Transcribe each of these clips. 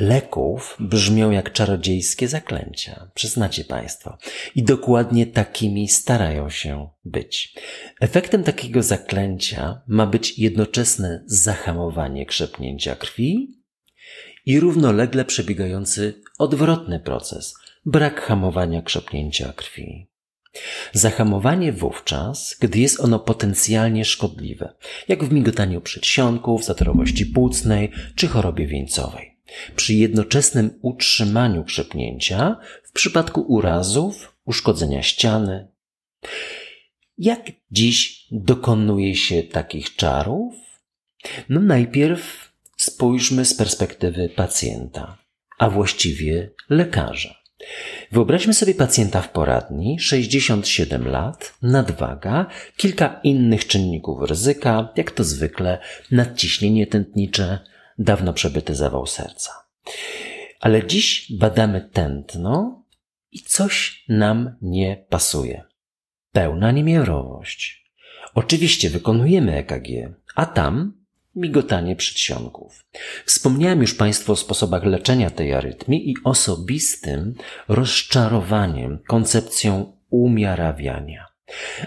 leków brzmią jak czarodziejskie zaklęcia. Przyznacie Państwo. I dokładnie takimi starają się być. Efektem takiego zaklęcia ma być jednoczesne zahamowanie krzepnięcia krwi i równolegle przebiegający odwrotny proces brak hamowania krzepnięcia krwi. Zahamowanie wówczas, gdy jest ono potencjalnie szkodliwe, jak w migotaniu przedsionków, zatorowości płucnej czy chorobie wieńcowej. Przy jednoczesnym utrzymaniu krzepnięcia w przypadku urazów, uszkodzenia ściany. Jak dziś dokonuje się takich czarów? No najpierw spójrzmy z perspektywy pacjenta, a właściwie lekarza. Wyobraźmy sobie pacjenta w poradni, 67 lat, nadwaga, kilka innych czynników ryzyka, jak to zwykle, nadciśnienie tętnicze, dawno przebyty zawał serca. Ale dziś badamy tętno i coś nam nie pasuje. Pełna niemiarowość. Oczywiście wykonujemy EKG, a tam migotanie przedsionków. Wspomniałem już Państwu o sposobach leczenia tej arytmii i osobistym rozczarowaniem koncepcją umiarawiania.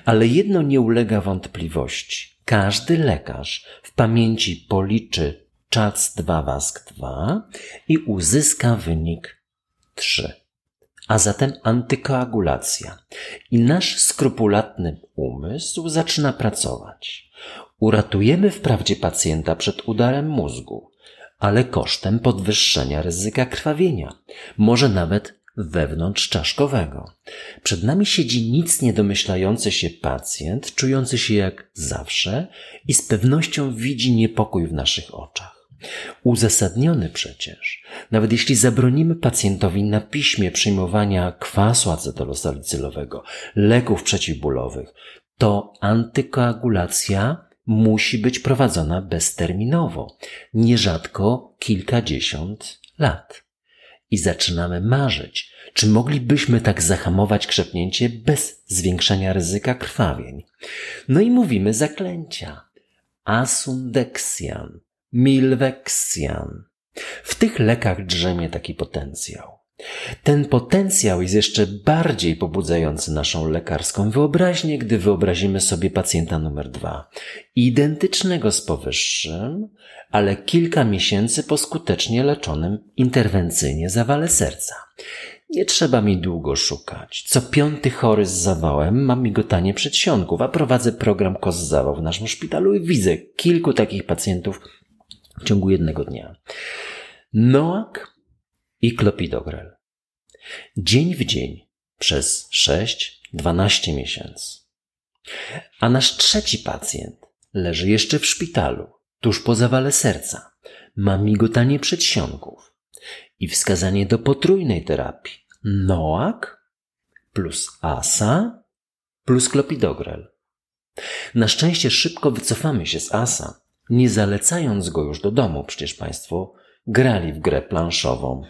Ale jedno nie ulega wątpliwości. Każdy lekarz w pamięci policzy czas 2 wask 2 i uzyska wynik 3. A zatem antykoagulacja. I nasz skrupulatny umysł zaczyna pracować. Uratujemy wprawdzie pacjenta przed udarem mózgu, ale kosztem podwyższenia ryzyka krwawienia, może nawet wewnątrzczaszkowego. Przed nami siedzi nic nie domyślający się pacjent, czujący się jak zawsze i z pewnością widzi niepokój w naszych oczach. Uzasadniony przecież, nawet jeśli zabronimy pacjentowi na piśmie przyjmowania kwasu acetylsalicylowego, leków przeciwbólowych, to antykoagulacja musi być prowadzona bezterminowo, nierzadko kilkadziesiąt lat. I zaczynamy marzyć, czy moglibyśmy tak zahamować krzepnięcie bez zwiększenia ryzyka krwawień. No i mówimy zaklęcia. Asundexian, milvexian. W tych lekach drzemie taki potencjał. Ten potencjał jest jeszcze bardziej pobudzający naszą lekarską wyobraźnię, gdy wyobrazimy sobie pacjenta numer dwa, identycznego z powyższym, ale kilka miesięcy po skutecznie leczonym interwencyjnie zawale serca. Nie trzeba mi długo szukać. Co piąty chory z zawałem ma migotanie przedsionków, a prowadzę program KOS zawał w naszym szpitalu i widzę kilku takich pacjentów w ciągu jednego dnia. Noak i klopidogrel. Dzień w dzień przez 6-12 miesięcy. A nasz trzeci pacjent leży jeszcze w szpitalu, tuż po zawale serca. Ma migotanie przedsionków i wskazanie do potrójnej terapii. Noak plus ASA plus klopidogrel. Na szczęście szybko wycofamy się z ASA, nie zalecając go już do domu. Przecież Państwo grali w grę planszową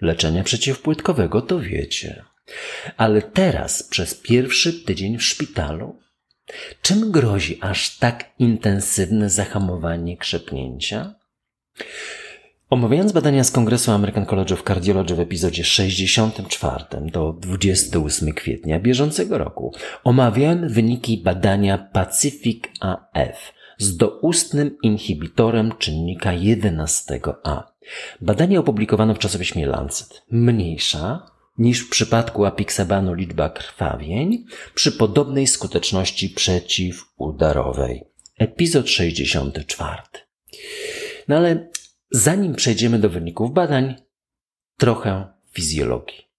leczenia przeciwpłytkowego, to wiecie. Ale teraz, przez pierwszy tydzień w szpitalu, czym grozi aż tak intensywne zahamowanie krzepnięcia? Omawiając badania z Kongresu American College of Cardiology w epizodzie 64 do 28 kwietnia bieżącego roku, omawiałem wyniki badania Pacific AF z doustnym inhibitorem czynnika 11A. Badanie opublikowano w czasopiśmie Lancet. Mniejsza niż w przypadku apixabanu liczba krwawień przy podobnej skuteczności przeciwudarowej. Epizod 64. No ale zanim przejdziemy do wyników badań, trochę fizjologii.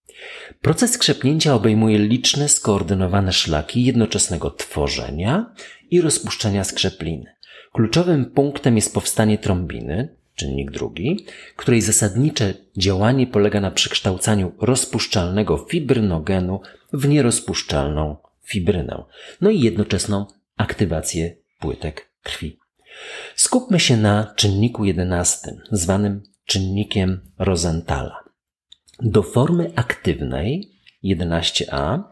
Proces krzepnięcia obejmuje liczne skoordynowane szlaki jednoczesnego tworzenia i rozpuszczenia skrzepliny. Kluczowym punktem jest powstanie trombiny, czynnik drugi, której zasadnicze działanie polega na przekształcaniu rozpuszczalnego fibrynogenu w nierozpuszczalną fibrynę, no i jednoczesną aktywację płytek krwi. Skupmy się na czynniku jedenastym, zwanym czynnikiem Rosenthala. Do formy aktywnej 11a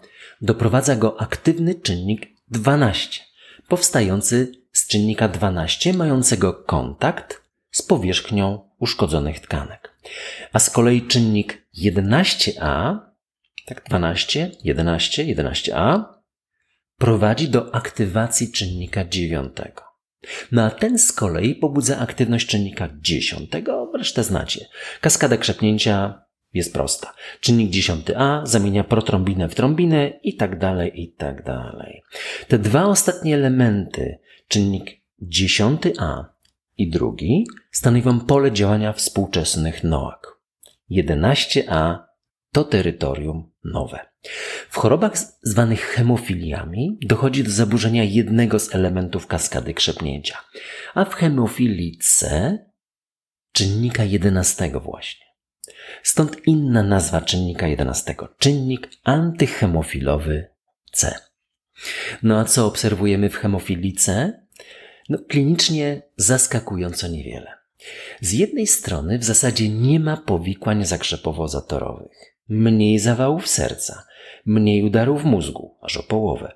doprowadza go aktywny czynnik 12, powstający z czynnika 12 mającego kontakt z powierzchnią uszkodzonych tkanek. A z kolei czynnik 11a, tak 12, 11, 11a, prowadzi do aktywacji czynnika 9. No a ten z kolei pobudza aktywność czynnika 10, resztę znacie. Kaskada krzepnięcia jest prosta. Czynnik 10a zamienia protrombinę w trombinę i tak dalej, i tak dalej. Te dwa ostatnie elementy, czynnik 10a i drugi, stanowią pole działania współczesnych NOAK. 11a to terytorium nowe. W chorobach zwanych hemofiliami dochodzi do zaburzenia jednego z elementów kaskady krzepnięcia, a w hemofilii C czynnika 11 właśnie. Stąd inna nazwa czynnika 11, czynnik antyhemofilowy C. No a co obserwujemy w hemofilii C? No, klinicznie zaskakująco niewiele. Z jednej strony w zasadzie nie ma powikłań zakrzepowo-zatorowych, mniej zawałów serca, mniej udarów mózgu, aż o połowę,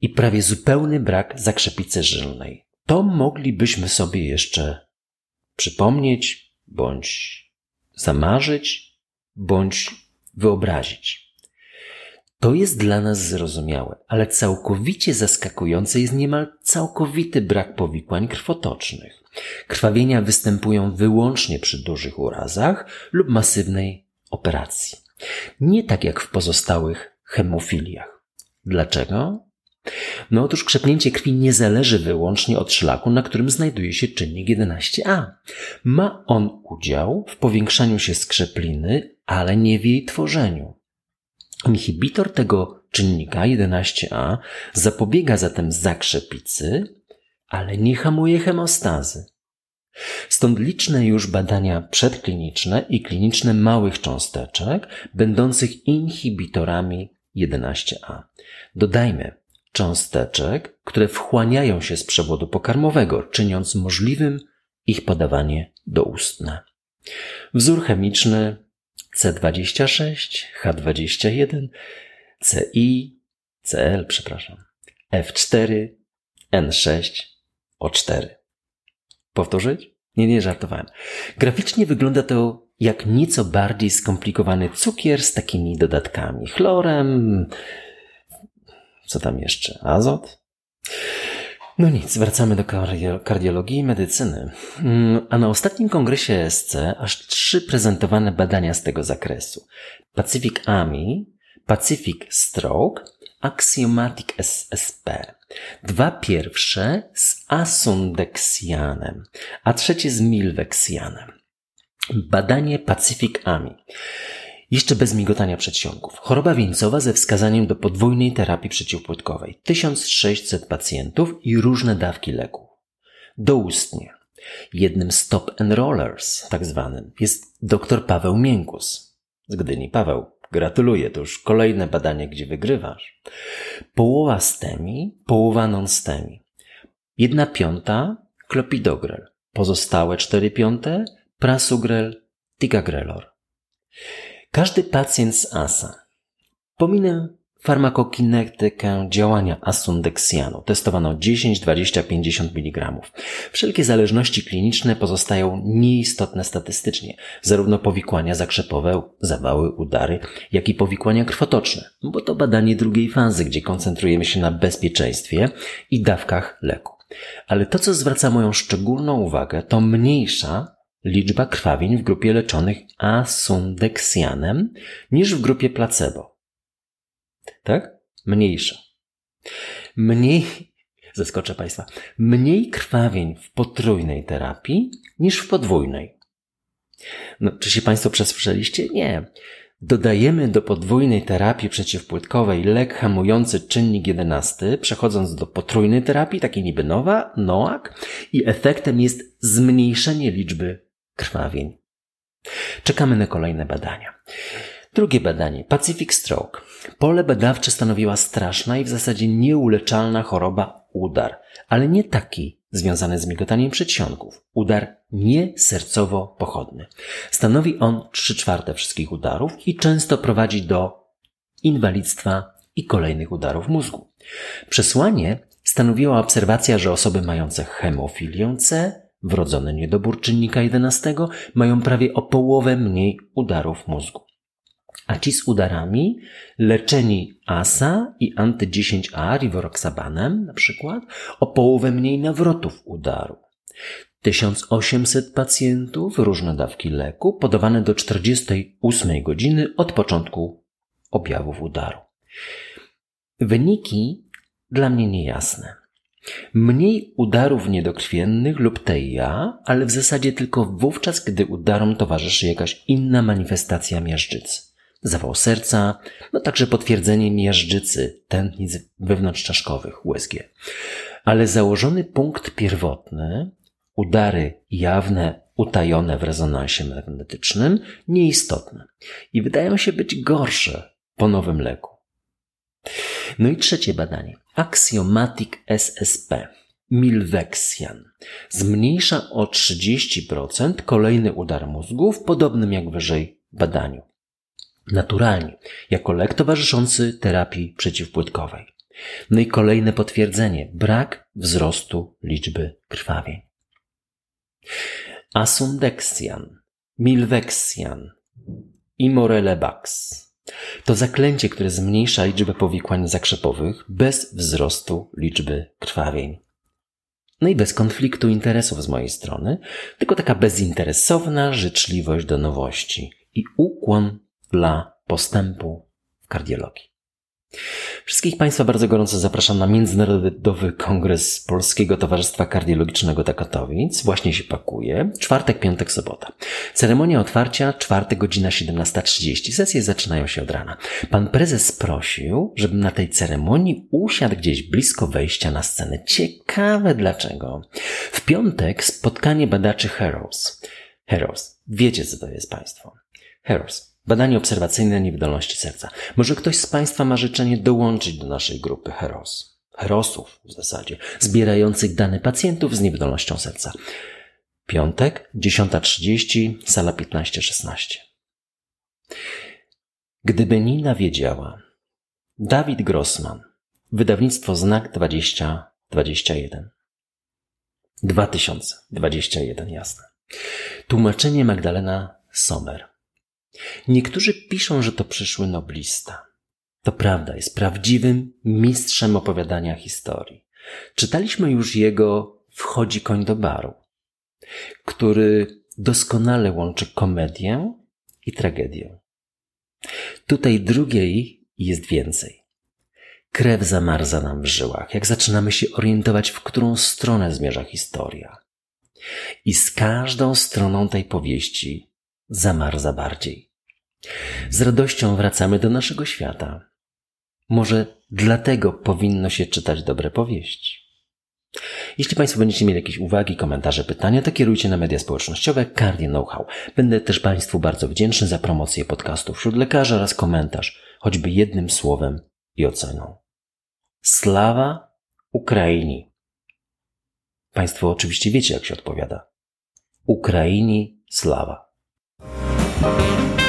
i prawie zupełny brak zakrzepicy żylnej. To moglibyśmy sobie jeszcze przypomnieć bądź zamarzyć bądź wyobrazić. To jest dla nas zrozumiałe, ale całkowicie zaskakujące jest niemal całkowity brak powikłań krwotocznych. Krwawienia występują wyłącznie przy dużych urazach lub masywnej operacji. Nie tak jak w pozostałych hemofiliach. Dlaczego? No otóż krzepnięcie krwi nie zależy wyłącznie od szlaku, na którym znajduje się czynnik 11a. Ma on udział w powiększaniu się skrzepliny, ale nie w jej tworzeniu. Inhibitor tego czynnika 11a zapobiega zatem zakrzepicy, ale nie hamuje hemostazy. Stąd liczne już badania przedkliniczne i kliniczne małych cząsteczek, będących inhibitorami 11a. Dodajmy, cząsteczek, które wchłaniają się z przewodu pokarmowego, czyniąc możliwym ich podawanie doustne. Wzór chemiczny C26, H21, CI, CL, przepraszam, F4, N6, O4. Powtórzyć? Nie, nie żartowałem. Graficznie wygląda to jak nieco bardziej skomplikowany cukier z takimi dodatkami. Chlorem, co tam jeszcze? Azot? No nic, wracamy do kardiologii i medycyny. Mm, a na ostatnim kongresie ESC aż trzy prezentowane badania z tego zakresu. Pacific AMI, Pacific Stroke, Axiomatic SSP. Dwa pierwsze z asundexianem, a trzecie z milvexianem. Badanie Pacific AMI. Jeszcze bez migotania przedsionków. Choroba wieńcowa ze wskazaniem do podwójnej terapii przeciwpłytkowej. 1600 pacjentów i różne dawki leków. Doustnie. Jednym z top enrollers, tak zwanym, jest dr Paweł Miękus. Z Gdyni. Paweł, gratuluję, to już kolejne badanie, gdzie wygrywasz. Połowa stemi, połowa non-stemi. Jedna piąta klopidogrel. Pozostałe cztery piąte prasugrel, ticagrelor. Każdy pacjent z ASA, pominę farmakokinetykę działania asundeksjanu, testowano 10, 20, 50 mg. Wszelkie zależności kliniczne pozostają nieistotne statystycznie, zarówno powikłania zakrzepowe, zawały, udary, jak i powikłania krwotoczne, bo to badanie drugiej fazy, gdzie koncentrujemy się na bezpieczeństwie i dawkach leku. Ale to, co zwraca moją szczególną uwagę, to mniejsza liczba krwawień w grupie leczonych asundeksjanem niż w grupie placebo. Tak? Mniejsza. Mniej, zaskoczę Państwa, mniej krwawień w potrójnej terapii niż w podwójnej. No, czy się Państwo przesłyszeliście? Nie. dodajemy do podwójnej terapii przeciwpłytkowej lek hamujący czynnik 11, przechodząc do potrójnej terapii, takiej niby nowa, NOAC, i efektem jest zmniejszenie liczby krwawień. Czekamy na kolejne badania. Drugie badanie, Pacific Stroke. Pole badawcze stanowiła straszna i w zasadzie nieuleczalna choroba udar, ale nie taki związany z migotaniem przedsionków. Udar niesercowo-pochodny. Stanowi on 3 czwarte wszystkich udarów i często prowadzi do inwalidztwa i kolejnych udarów mózgu. Przesłanie stanowiła obserwacja, że osoby mające hemofilię C, wrodzony niedobór czynnika 11, mają prawie o połowę mniej udarów mózgu a ci z udarami leczeni ASA i anty-10A rivaroxabanem na przykład o połowę mniej nawrotów udaru. 1800 pacjentów, różne dawki leku, podawane do 48 godziny od początku objawów udaru. Wyniki dla mnie niejasne. Mniej udarów niedokrwiennych lub TIA, ale w zasadzie tylko wówczas, gdy udarom towarzyszy jakaś inna manifestacja miażdżycy zawał serca, no także potwierdzenie miażdżycy tętnic wewnątrzczaszkowych USG. Ale założony punkt pierwotny, udary jawne, utajone w rezonansie magnetycznym, nieistotne i wydają się być gorsze po nowym leku. No i trzecie badanie. Axiomatic SSP. Milvexian. Zmniejsza o 30% kolejny udar mózgu w podobnym jak wyżej badaniu naturalnie, jako lek towarzyszący terapii przeciwpłytkowej. No i kolejne potwierdzenie brak wzrostu liczby krwawień. Asundexian, Milvexian i Morelebax to zaklęcie, które zmniejsza liczbę powikłań zakrzepowych bez wzrostu liczby krwawień. No i bez konfliktu interesów z mojej strony, tylko taka bezinteresowna życzliwość do nowości i ukłon dla postępu w kardiologii. Wszystkich Państwa bardzo gorąco zapraszam na Międzynarodowy Kongres Polskiego Towarzystwa Kardiologicznego Takatowic. Właśnie się pakuje. Czwartek, piątek, sobota. Ceremonia otwarcia, czwartek, godzina 17.30. Sesje zaczynają się od rana. Pan prezes prosił, żebym na tej ceremonii usiadł gdzieś blisko wejścia na scenę. Ciekawe dlaczego. W piątek spotkanie badaczy Heroes. Heroes. Wiecie, co to jest Państwo. Heroes Badanie obserwacyjne niewydolności serca. Może ktoś z Państwa ma życzenie dołączyć do naszej grupy Heros. Herosów w zasadzie, zbierających dane pacjentów z niewydolnością serca. Piątek, 10.30, sala 15-16. Gdyby Nina wiedziała. Dawid Grossman. Wydawnictwo Znak 2021. 2021, jasne. Tłumaczenie Magdalena Sommer. Niektórzy piszą, że to przyszły noblista. To prawda, jest prawdziwym mistrzem opowiadania historii. Czytaliśmy już jego Wchodzi koń do baru, który doskonale łączy komedię i tragedię. Tutaj drugiej jest więcej. Krew zamarza nam w żyłach, jak zaczynamy się orientować, w którą stronę zmierza historia. I z każdą stroną tej powieści zamarza bardziej. Z radością wracamy do naszego świata. Może dlatego powinno się czytać dobre powieści. Jeśli Państwo będziecie mieli jakieś uwagi, komentarze, pytania, to kierujcie na media społecznościowe Cardio Know-how. Będę też Państwu bardzo wdzięczny za promocję podcastu wśród lekarzy oraz komentarz, choćby jednym słowem i oceną. Slawa Ukraini. Państwo oczywiście wiecie, jak się odpowiada. Ukraini slawa. Bye.